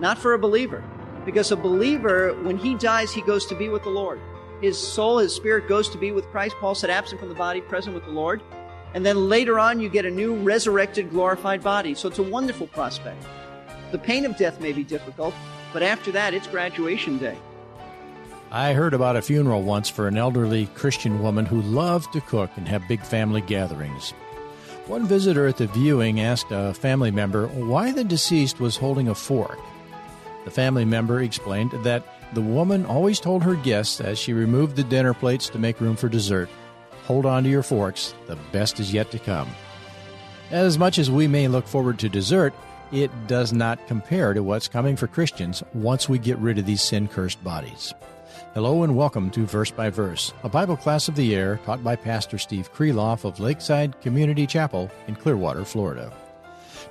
not for a believer. Because a believer, when he dies, he goes to be with the Lord. His soul, his spirit goes to be with Christ. Paul said, absent from the body, present with the Lord. And then later on, you get a new resurrected, glorified body. So it's a wonderful prospect. The pain of death may be difficult, but after that, it's graduation day. I heard about a funeral once for an elderly Christian woman who loved to cook and have big family gatherings. One visitor at the viewing asked a family member why the deceased was holding a fork. The family member explained that the woman always told her guests as she removed the dinner plates to make room for dessert hold on to your forks, the best is yet to come. As much as we may look forward to dessert, it does not compare to what's coming for Christians once we get rid of these sin cursed bodies. Hello and welcome to Verse by Verse, a Bible class of the air taught by Pastor Steve Kreloff of Lakeside Community Chapel in Clearwater, Florida.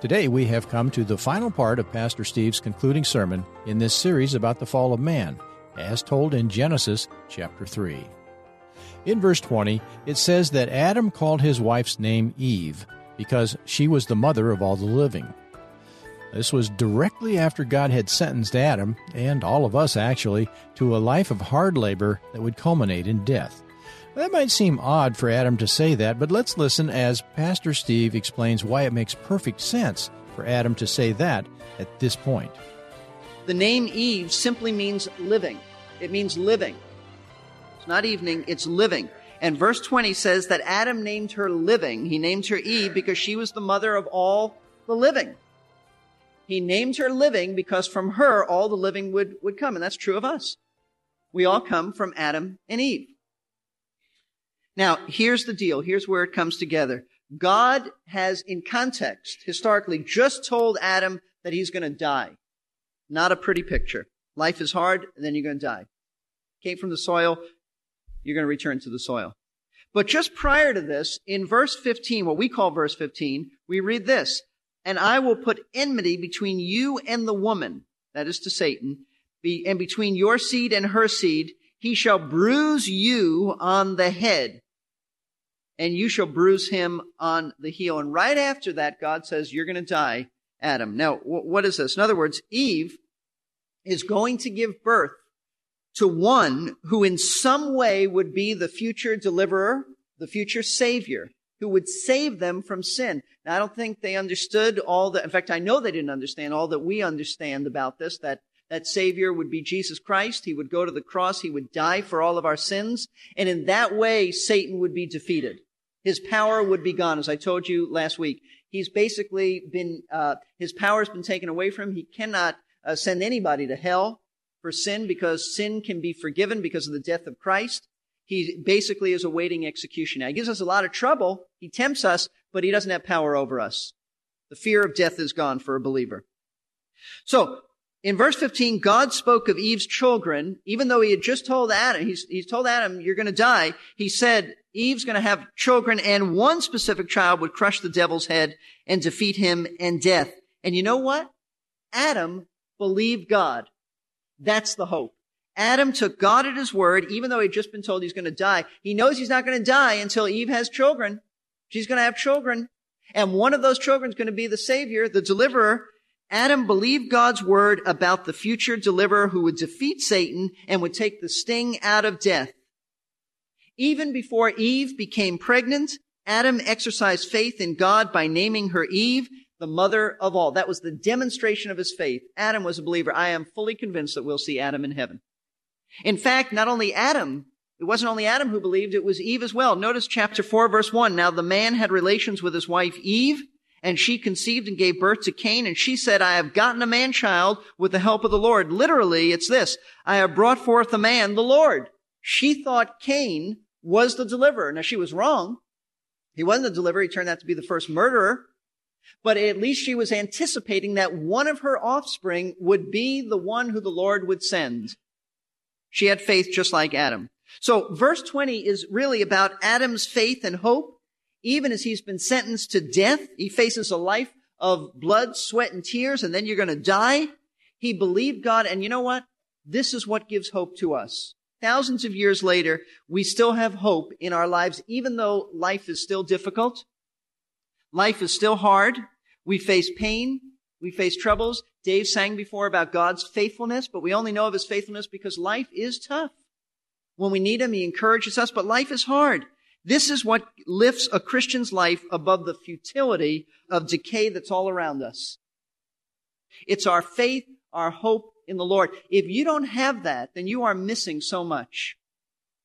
Today we have come to the final part of Pastor Steve's concluding sermon in this series about the fall of man, as told in Genesis chapter 3. In verse 20, it says that Adam called his wife's name Eve because she was the mother of all the living. This was directly after God had sentenced Adam, and all of us actually, to a life of hard labor that would culminate in death. That might seem odd for Adam to say that, but let's listen as Pastor Steve explains why it makes perfect sense for Adam to say that at this point. The name Eve simply means living. It means living. It's not evening, it's living. And verse 20 says that Adam named her living. He named her Eve because she was the mother of all the living. He named her living because from her all the living would, would come. And that's true of us. We all come from Adam and Eve. Now, here's the deal. Here's where it comes together. God has, in context, historically, just told Adam that he's going to die. Not a pretty picture. Life is hard, and then you're going to die. Came from the soil, you're going to return to the soil. But just prior to this, in verse 15, what we call verse 15, we read this and I will put enmity between you and the woman, that is to Satan, be, and between your seed and her seed. He shall bruise you on the head, and you shall bruise him on the heel. And right after that, God says, You're going to die, Adam. Now, what is this? In other words, Eve is going to give birth to one who in some way would be the future deliverer, the future savior who would save them from sin. Now, I don't think they understood all that. In fact, I know they didn't understand all that we understand about this, that that Savior would be Jesus Christ. He would go to the cross. He would die for all of our sins. And in that way, Satan would be defeated. His power would be gone. As I told you last week, he's basically been, uh, his power has been taken away from him. He cannot uh, send anybody to hell for sin because sin can be forgiven because of the death of Christ. He basically is awaiting execution. Now, he gives us a lot of trouble. He tempts us, but he doesn't have power over us. The fear of death is gone for a believer. So, in verse 15, God spoke of Eve's children, even though he had just told Adam, he's, he's told Adam, you're going to die. He said, Eve's going to have children and one specific child would crush the devil's head and defeat him and death. And you know what? Adam believed God. That's the hope. Adam took God at his word, even though he'd just been told he's going to die. He knows he's not going to die until Eve has children. She's going to have children. And one of those children is going to be the Savior, the deliverer. Adam believed God's word about the future deliverer who would defeat Satan and would take the sting out of death. Even before Eve became pregnant, Adam exercised faith in God by naming her Eve, the mother of all. That was the demonstration of his faith. Adam was a believer. I am fully convinced that we'll see Adam in heaven. In fact, not only Adam, it wasn't only Adam who believed, it was Eve as well. Notice chapter 4 verse 1. Now the man had relations with his wife Eve, and she conceived and gave birth to Cain, and she said, I have gotten a man child with the help of the Lord. Literally, it's this. I have brought forth a man, the Lord. She thought Cain was the deliverer. Now she was wrong. He wasn't the deliverer. He turned out to be the first murderer. But at least she was anticipating that one of her offspring would be the one who the Lord would send. She had faith just like Adam. So verse 20 is really about Adam's faith and hope. Even as he's been sentenced to death, he faces a life of blood, sweat, and tears, and then you're going to die. He believed God, and you know what? This is what gives hope to us. Thousands of years later, we still have hope in our lives, even though life is still difficult. Life is still hard. We face pain. We face troubles. Dave sang before about God's faithfulness, but we only know of his faithfulness because life is tough. When we need him, he encourages us, but life is hard. This is what lifts a Christian's life above the futility of decay that's all around us. It's our faith, our hope in the Lord. If you don't have that, then you are missing so much.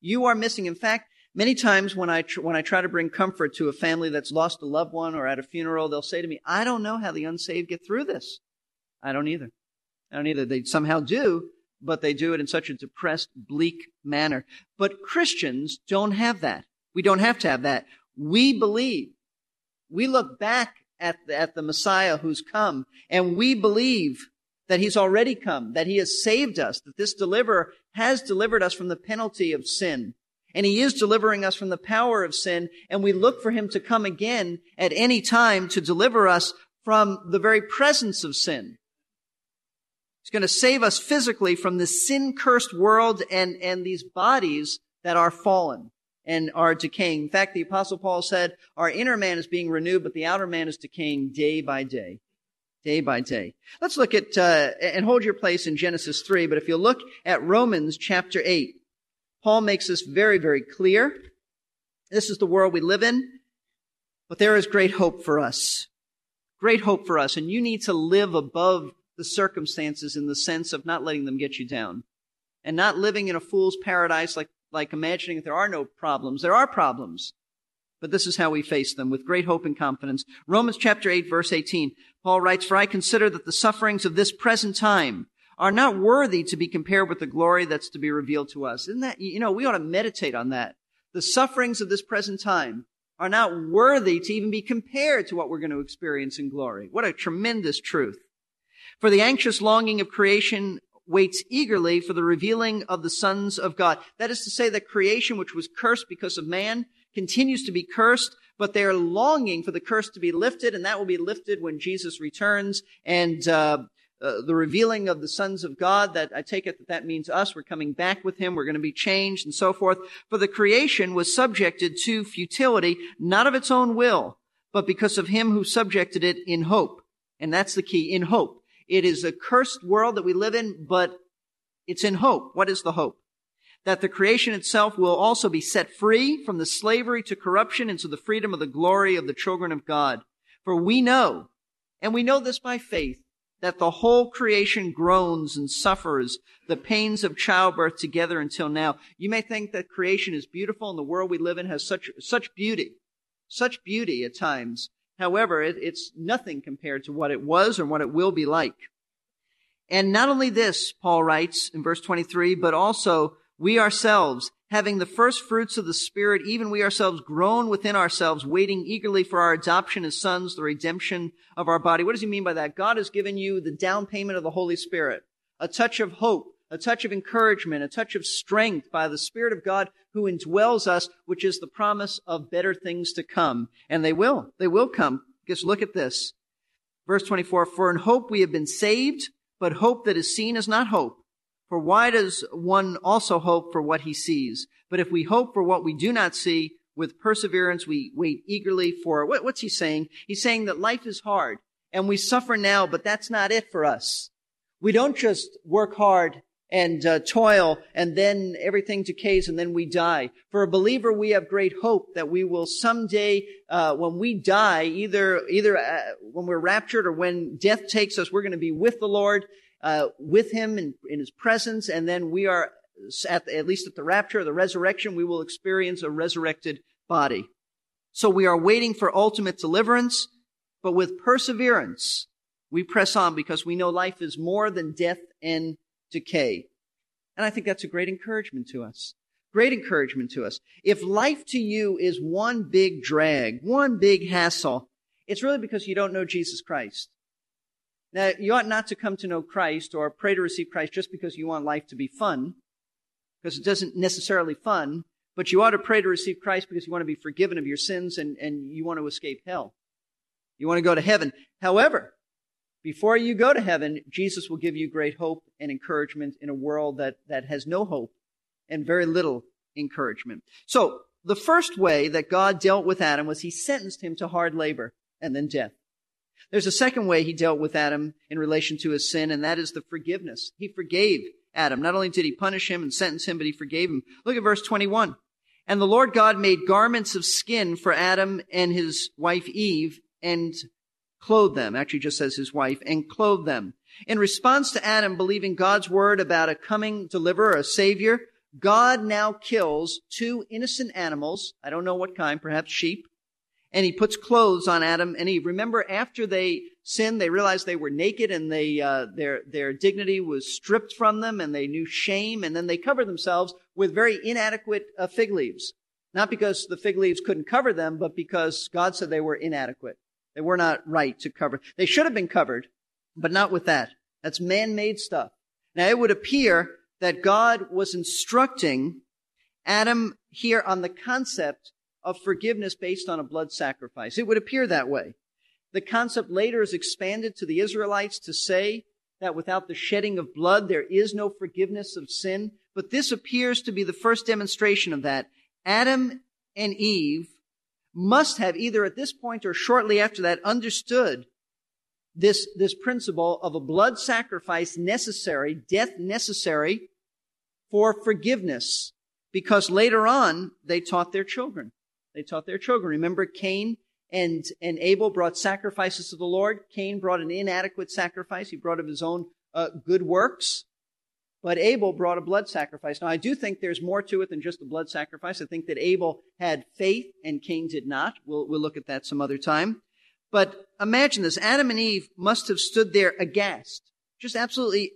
You are missing. In fact, Many times when I, tr- when I try to bring comfort to a family that's lost a loved one or at a funeral, they'll say to me, I don't know how the unsaved get through this. I don't either. I don't either. They somehow do, but they do it in such a depressed, bleak manner. But Christians don't have that. We don't have to have that. We believe. We look back at the, at the Messiah who's come and we believe that he's already come, that he has saved us, that this deliverer has delivered us from the penalty of sin and he is delivering us from the power of sin, and we look for him to come again at any time to deliver us from the very presence of sin. He's going to save us physically from the sin-cursed world and, and these bodies that are fallen and are decaying. In fact, the apostle Paul said, our inner man is being renewed, but the outer man is decaying day by day. Day by day. Let's look at, uh, and hold your place in Genesis 3, but if you look at Romans chapter 8, Paul makes this very, very clear. This is the world we live in, but there is great hope for us. Great hope for us. And you need to live above the circumstances in the sense of not letting them get you down and not living in a fool's paradise like, like imagining that there are no problems. There are problems. But this is how we face them with great hope and confidence. Romans chapter 8 verse 18. Paul writes, For I consider that the sufferings of this present time are not worthy to be compared with the glory that's to be revealed to us. Isn't that, you know, we ought to meditate on that. The sufferings of this present time are not worthy to even be compared to what we're going to experience in glory. What a tremendous truth. For the anxious longing of creation waits eagerly for the revealing of the sons of God. That is to say that creation, which was cursed because of man, continues to be cursed, but they are longing for the curse to be lifted, and that will be lifted when Jesus returns and uh, uh, the revealing of the sons of God, that I take it that that means us. We're coming back with him. We're going to be changed and so forth. For the creation was subjected to futility, not of its own will, but because of him who subjected it in hope. And that's the key, in hope. It is a cursed world that we live in, but it's in hope. What is the hope? That the creation itself will also be set free from the slavery to corruption into the freedom of the glory of the children of God. For we know, and we know this by faith, that the whole creation groans and suffers the pains of childbirth together until now. You may think that creation is beautiful and the world we live in has such, such beauty, such beauty at times. However, it, it's nothing compared to what it was or what it will be like. And not only this, Paul writes in verse 23, but also we ourselves, having the first fruits of the Spirit, even we ourselves groan within ourselves, waiting eagerly for our adoption as sons, the redemption of our body. What does he mean by that? God has given you the down payment of the Holy Spirit, a touch of hope, a touch of encouragement, a touch of strength by the Spirit of God who indwells us, which is the promise of better things to come. And they will. They will come. Just look at this. Verse 24, for in hope we have been saved, but hope that is seen is not hope. For why does one also hope for what he sees? But if we hope for what we do not see, with perseverance we wait eagerly for what, what's he saying? He's saying that life is hard and we suffer now, but that's not it for us. We don't just work hard and uh, toil and then everything decays and then we die. For a believer, we have great hope that we will someday, uh, when we die, either either uh, when we're raptured or when death takes us, we're going to be with the Lord uh, with him in, in his presence, and then we are at, at least at the rapture, the resurrection, we will experience a resurrected body. So we are waiting for ultimate deliverance, but with perseverance, we press on because we know life is more than death and decay. And I think that's a great encouragement to us. Great encouragement to us. If life to you is one big drag, one big hassle, it's really because you don't know Jesus Christ. Now, you ought not to come to know Christ or pray to receive Christ just because you want life to be fun, because it doesn't necessarily fun, but you ought to pray to receive Christ because you want to be forgiven of your sins and, and you want to escape hell. You want to go to heaven. However, before you go to heaven, Jesus will give you great hope and encouragement in a world that, that has no hope and very little encouragement. So, the first way that God dealt with Adam was he sentenced him to hard labor and then death. There's a second way he dealt with Adam in relation to his sin, and that is the forgiveness. He forgave Adam. Not only did he punish him and sentence him, but he forgave him. Look at verse 21. And the Lord God made garments of skin for Adam and his wife Eve and clothed them. Actually just says his wife and clothed them. In response to Adam believing God's word about a coming deliverer, a savior, God now kills two innocent animals. I don't know what kind, perhaps sheep. And he puts clothes on Adam and Eve. Remember, after they sinned, they realized they were naked and they, uh, their, their dignity was stripped from them and they knew shame. And then they covered themselves with very inadequate uh, fig leaves. Not because the fig leaves couldn't cover them, but because God said they were inadequate. They were not right to cover. They should have been covered, but not with that. That's man-made stuff. Now it would appear that God was instructing Adam here on the concept of forgiveness based on a blood sacrifice. It would appear that way. The concept later is expanded to the Israelites to say that without the shedding of blood, there is no forgiveness of sin. But this appears to be the first demonstration of that. Adam and Eve must have either at this point or shortly after that understood this, this principle of a blood sacrifice necessary, death necessary for forgiveness. Because later on, they taught their children. They taught their children. Remember Cain and, and Abel brought sacrifices to the Lord. Cain brought an inadequate sacrifice. He brought of his own uh, good works. But Abel brought a blood sacrifice. Now, I do think there's more to it than just a blood sacrifice. I think that Abel had faith and Cain did not. We'll, we'll look at that some other time. But imagine this. Adam and Eve must have stood there aghast, just absolutely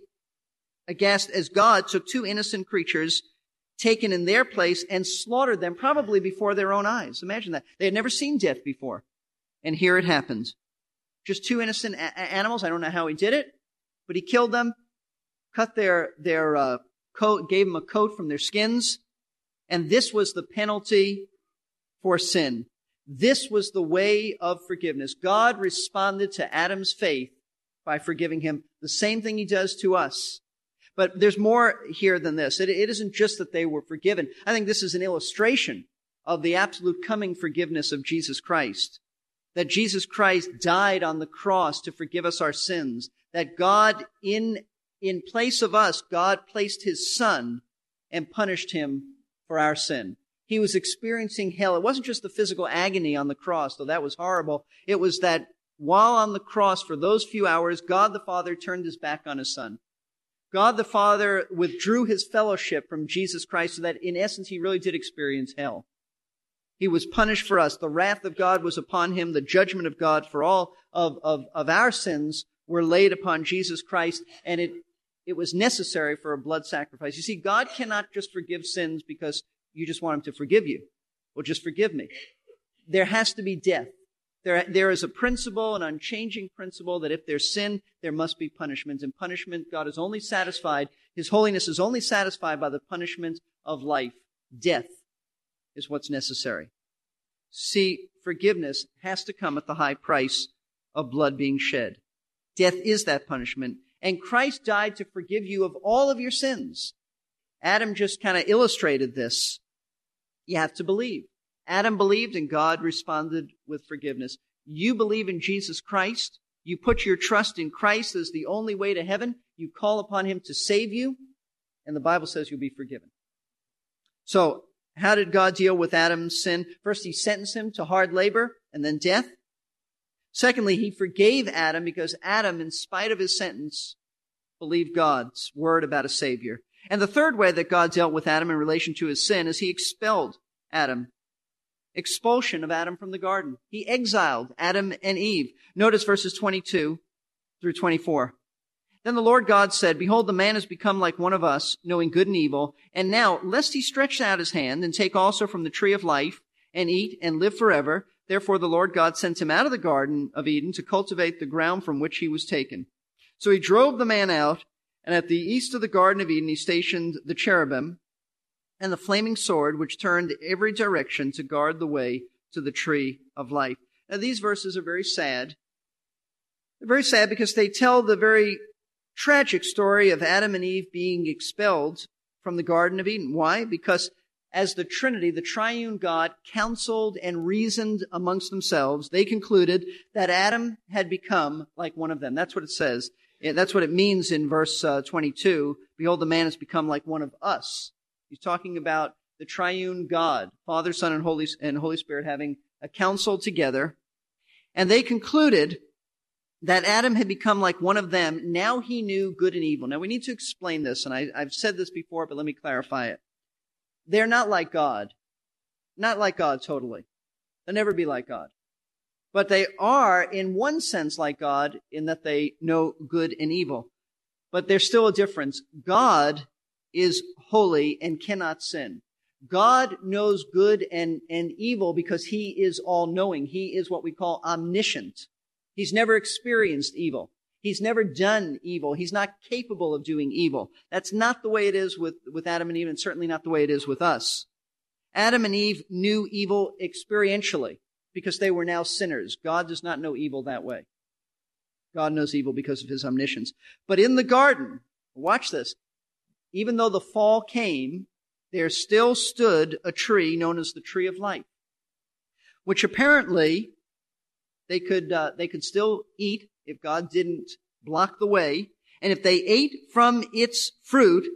aghast as God took two innocent creatures taken in their place and slaughtered them probably before their own eyes. Imagine that. They had never seen death before. And here it happens. Just two innocent a- animals. I don't know how he did it, but he killed them, cut their, their uh, coat, gave them a coat from their skins. And this was the penalty for sin. This was the way of forgiveness. God responded to Adam's faith by forgiving him the same thing he does to us. But there's more here than this. It, it isn't just that they were forgiven. I think this is an illustration of the absolute coming forgiveness of Jesus Christ. That Jesus Christ died on the cross to forgive us our sins. That God, in, in place of us, God placed his son and punished him for our sin he was experiencing hell. It wasn't just the physical agony on the cross, though that was horrible. It was that while on the cross for those few hours, God the Father turned his back on his son. God the Father withdrew his fellowship from Jesus Christ so that in essence he really did experience hell. He was punished for us. The wrath of God was upon him. The judgment of God for all of, of, of our sins were laid upon Jesus Christ. And it, it was necessary for a blood sacrifice. You see, God cannot just forgive sins because you just want him to forgive you. Well, just forgive me. There has to be death. There, there is a principle, an unchanging principle that if there's sin, there must be punishments. And punishment, God is only satisfied, His holiness is only satisfied by the punishment of life. Death is what's necessary. See, forgiveness has to come at the high price of blood being shed. Death is that punishment. And Christ died to forgive you of all of your sins. Adam just kind of illustrated this. You have to believe. Adam believed and God responded with forgiveness. You believe in Jesus Christ. You put your trust in Christ as the only way to heaven. You call upon Him to save you. And the Bible says you'll be forgiven. So, how did God deal with Adam's sin? First, He sentenced him to hard labor and then death. Secondly, He forgave Adam because Adam, in spite of his sentence, believed God's word about a Savior. And the third way that God dealt with Adam in relation to his sin is he expelled Adam. Expulsion of Adam from the garden. He exiled Adam and Eve. Notice verses 22 through 24. Then the Lord God said, Behold, the man has become like one of us, knowing good and evil. And now, lest he stretch out his hand and take also from the tree of life and eat and live forever, therefore the Lord God sent him out of the garden of Eden to cultivate the ground from which he was taken. So he drove the man out and at the east of the Garden of Eden, he stationed the cherubim and the flaming sword, which turned every direction to guard the way to the tree of life. Now, these verses are very sad. They're very sad because they tell the very tragic story of Adam and Eve being expelled from the Garden of Eden. Why? Because as the Trinity, the triune God, counseled and reasoned amongst themselves, they concluded that Adam had become like one of them. That's what it says. That's what it means in verse uh, 22. Behold, the man has become like one of us. He's talking about the triune God, Father, Son, and Holy, and Holy Spirit having a council together. And they concluded that Adam had become like one of them. Now he knew good and evil. Now we need to explain this, and I, I've said this before, but let me clarify it. They're not like God. Not like God totally. They'll never be like God. But they are, in one sense, like God in that they know good and evil. But there's still a difference. God is holy and cannot sin. God knows good and, and evil because he is all knowing. He is what we call omniscient. He's never experienced evil. He's never done evil. He's not capable of doing evil. That's not the way it is with, with Adam and Eve, and certainly not the way it is with us. Adam and Eve knew evil experientially because they were now sinners. God does not know evil that way. God knows evil because of his omniscience. But in the garden, watch this, even though the fall came, there still stood a tree known as the tree of life, which apparently they could, uh, they could still eat if God didn't block the way. And if they ate from its fruit,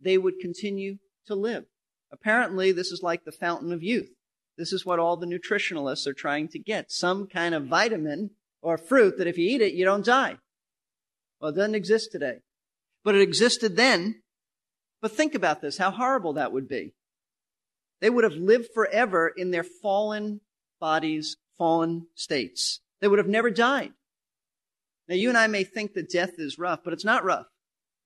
they would continue to live. Apparently, this is like the fountain of youth. This is what all the nutritionalists are trying to get. Some kind of vitamin or fruit that if you eat it, you don't die. Well, it doesn't exist today. But it existed then. But think about this, how horrible that would be. They would have lived forever in their fallen bodies, fallen states. They would have never died. Now, you and I may think that death is rough, but it's not rough.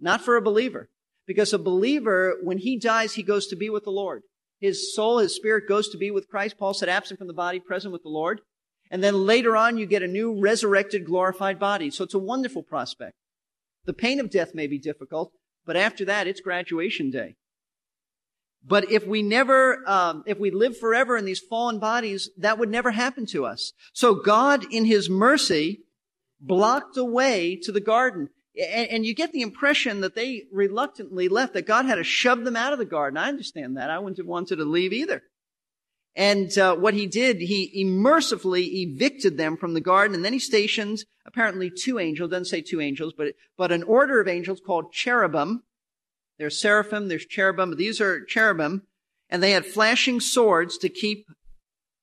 Not for a believer. Because a believer, when he dies, he goes to be with the Lord. His soul, his spirit goes to be with Christ. Paul said, absent from the body, present with the Lord. And then later on, you get a new resurrected, glorified body. So it's a wonderful prospect. The pain of death may be difficult, but after that, it's graduation day. But if we never, um, if we live forever in these fallen bodies, that would never happen to us. So God, in His mercy, blocked the way to the garden. And, and, you get the impression that they reluctantly left, that God had to shove them out of the garden. I understand that. I wouldn't have wanted to leave either. And uh, what he did, he mercifully evicted them from the garden, and then he stationed apparently two angels. Doesn't say two angels, but but an order of angels called cherubim. There's seraphim, there's cherubim. These are cherubim, and they had flashing swords to keep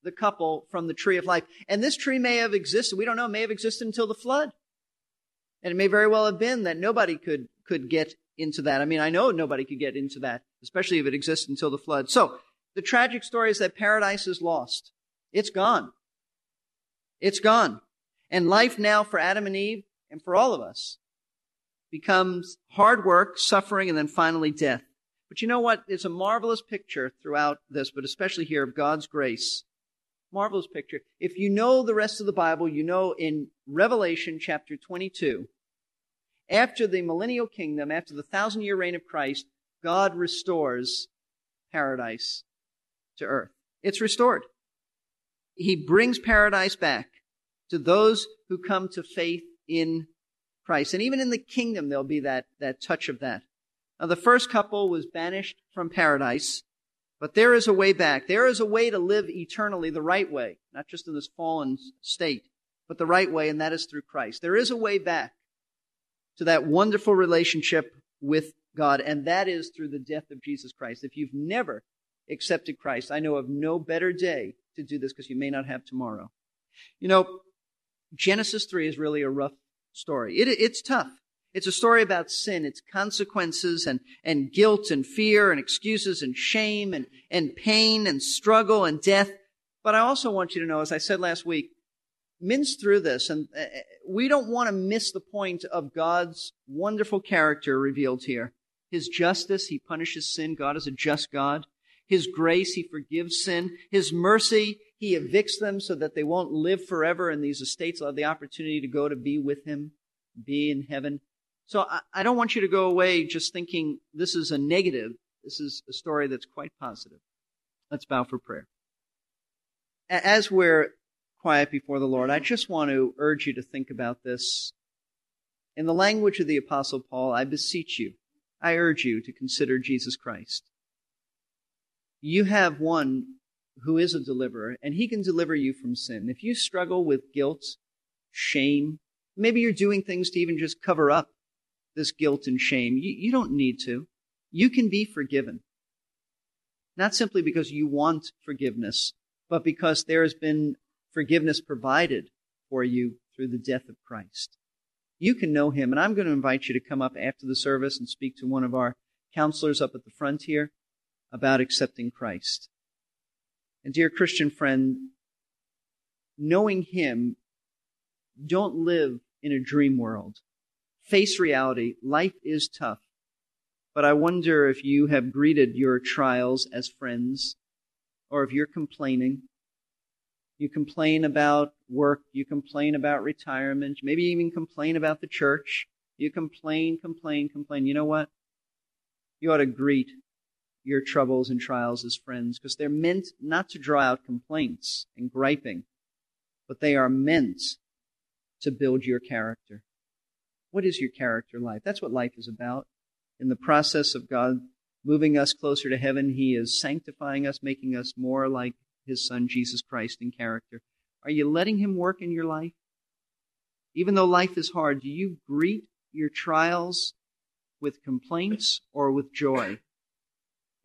the couple from the tree of life. And this tree may have existed, we don't know, may have existed until the flood. And it may very well have been that nobody could, could get into that. I mean, I know nobody could get into that, especially if it existed until the flood. So, the tragic story is that paradise is lost. It's gone. It's gone. And life now for Adam and Eve and for all of us becomes hard work, suffering, and then finally death. But you know what? It's a marvelous picture throughout this, but especially here of God's grace marvelous picture. If you know the rest of the Bible, you know in Revelation chapter 22, after the millennial kingdom, after the thousand year reign of Christ, God restores paradise to earth. It's restored. He brings paradise back to those who come to faith in Christ. And even in the kingdom, there'll be that, that touch of that. Now, the first couple was banished from paradise. But there is a way back. There is a way to live eternally the right way, not just in this fallen state, but the right way, and that is through Christ. There is a way back to that wonderful relationship with God, and that is through the death of Jesus Christ. If you've never accepted Christ, I know of no better day to do this because you may not have tomorrow. You know, Genesis 3 is really a rough story. It, it's tough. It's a story about sin, its consequences and, and guilt and fear and excuses and shame and, and pain and struggle and death. But I also want you to know, as I said last week, mince through this and uh, we don't want to miss the point of God's wonderful character revealed here. His justice, He punishes sin. God is a just God. His grace, He forgives sin. His mercy, He evicts them so that they won't live forever in these estates. They'll have the opportunity to go to be with Him, be in heaven. So I, I don't want you to go away just thinking this is a negative. This is a story that's quite positive. Let's bow for prayer. As we're quiet before the Lord, I just want to urge you to think about this. In the language of the Apostle Paul, I beseech you, I urge you to consider Jesus Christ. You have one who is a deliverer, and he can deliver you from sin. If you struggle with guilt, shame, maybe you're doing things to even just cover up this guilt and shame. You, you don't need to. You can be forgiven. Not simply because you want forgiveness, but because there has been forgiveness provided for you through the death of Christ. You can know him, and I'm going to invite you to come up after the service and speak to one of our counselors up at the front here about accepting Christ. And dear Christian friend, knowing him, don't live in a dream world. Face reality. Life is tough. But I wonder if you have greeted your trials as friends, or if you're complaining. You complain about work, you complain about retirement, maybe even complain about the church. You complain, complain, complain. You know what? You ought to greet your troubles and trials as friends because they're meant not to draw out complaints and griping, but they are meant to build your character. What is your character life? That's what life is about in the process of God moving us closer to heaven, He is sanctifying us, making us more like His Son, Jesus Christ, in character. Are you letting Him work in your life? Even though life is hard, do you greet your trials with complaints or with joy?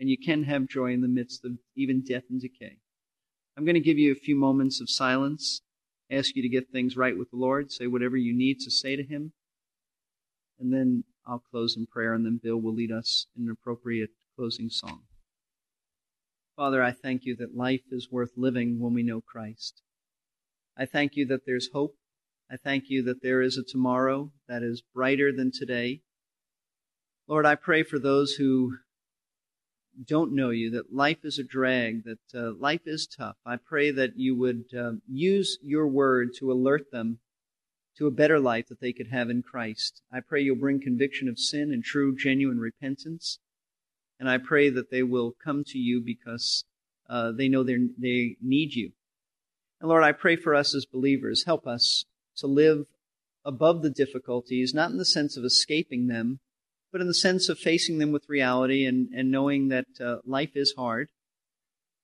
And you can have joy in the midst of even death and decay. I'm going to give you a few moments of silence, ask you to get things right with the Lord, say whatever you need to say to Him, and then I'll close in prayer, and then Bill will lead us in an appropriate closing song. Father, I thank you that life is worth living when we know Christ. I thank you that there's hope. I thank you that there is a tomorrow that is brighter than today. Lord, I pray for those who don't know you, that life is a drag, that uh, life is tough. I pray that you would uh, use your word to alert them to a better life that they could have in Christ. I pray you'll bring conviction of sin and true, genuine repentance. And I pray that they will come to you because uh, they know they need you. And Lord, I pray for us as believers. Help us to live above the difficulties, not in the sense of escaping them, but in the sense of facing them with reality and, and knowing that uh, life is hard.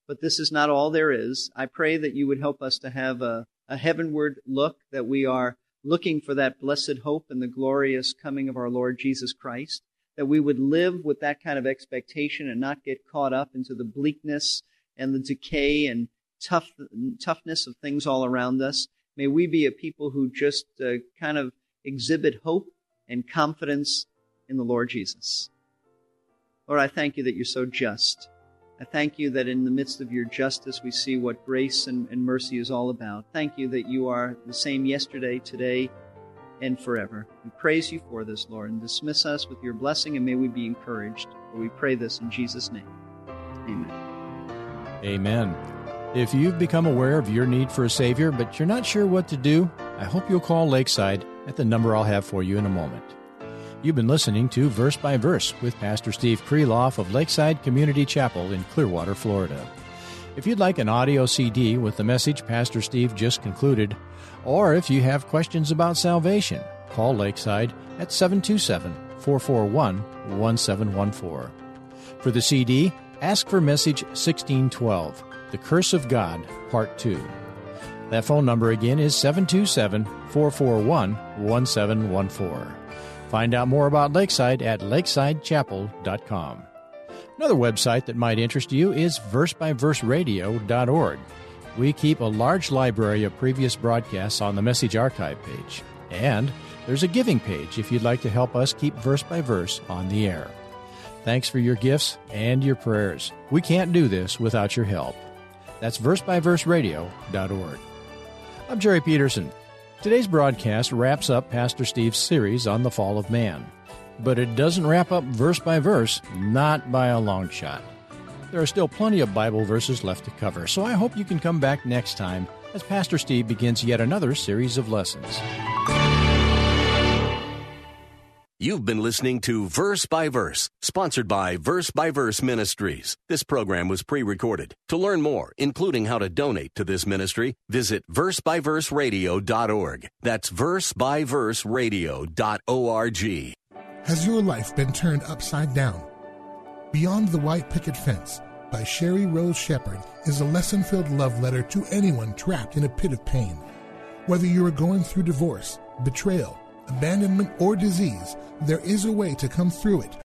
But this is not all there is. I pray that you would help us to have a, a heavenward look, that we are looking for that blessed hope and the glorious coming of our Lord Jesus Christ, that we would live with that kind of expectation and not get caught up into the bleakness and the decay and tough, toughness of things all around us. May we be a people who just uh, kind of exhibit hope and confidence in the Lord Jesus. Lord, I thank you that you're so just. I thank you that in the midst of your justice, we see what grace and, and, mercy is all about. Thank you that you are the same yesterday, today, and forever. We praise you for this, Lord, and dismiss us with your blessing, and may we be encouraged. For we pray this in Jesus' name. Amen. Amen. If you've become aware of your need for a Savior, but you're not sure what to do, I hope you'll call Lakeside at the number I'll have for you in a moment. You've been listening to Verse by Verse with Pastor Steve Kreloff of Lakeside Community Chapel in Clearwater, Florida. If you'd like an audio CD with the message Pastor Steve just concluded, or if you have questions about salvation, call Lakeside at 727 441 1714. For the CD, ask for message 1612, The Curse of God, Part 2. That phone number again is 727 441 1714. Find out more about Lakeside at lakesidechapel.com. Another website that might interest you is versebyverseradio.org. We keep a large library of previous broadcasts on the Message Archive page. And there's a giving page if you'd like to help us keep verse by verse on the air. Thanks for your gifts and your prayers. We can't do this without your help. That's versebyverseradio.org. I'm Jerry Peterson. Today's broadcast wraps up Pastor Steve's series on the fall of man. But it doesn't wrap up verse by verse, not by a long shot. There are still plenty of Bible verses left to cover, so I hope you can come back next time as Pastor Steve begins yet another series of lessons. You've been listening to Verse by Verse, sponsored by Verse by Verse Ministries. This program was pre recorded. To learn more, including how to donate to this ministry, visit versebyverseradio.org. That's versebyverseradio.org. Has your life been turned upside down? Beyond the White Picket Fence by Sheri Rose Shepherd is a lesson filled love letter to anyone trapped in a pit of pain. Whether you are going through divorce, betrayal, abandonment, or disease, there is a way to come through it.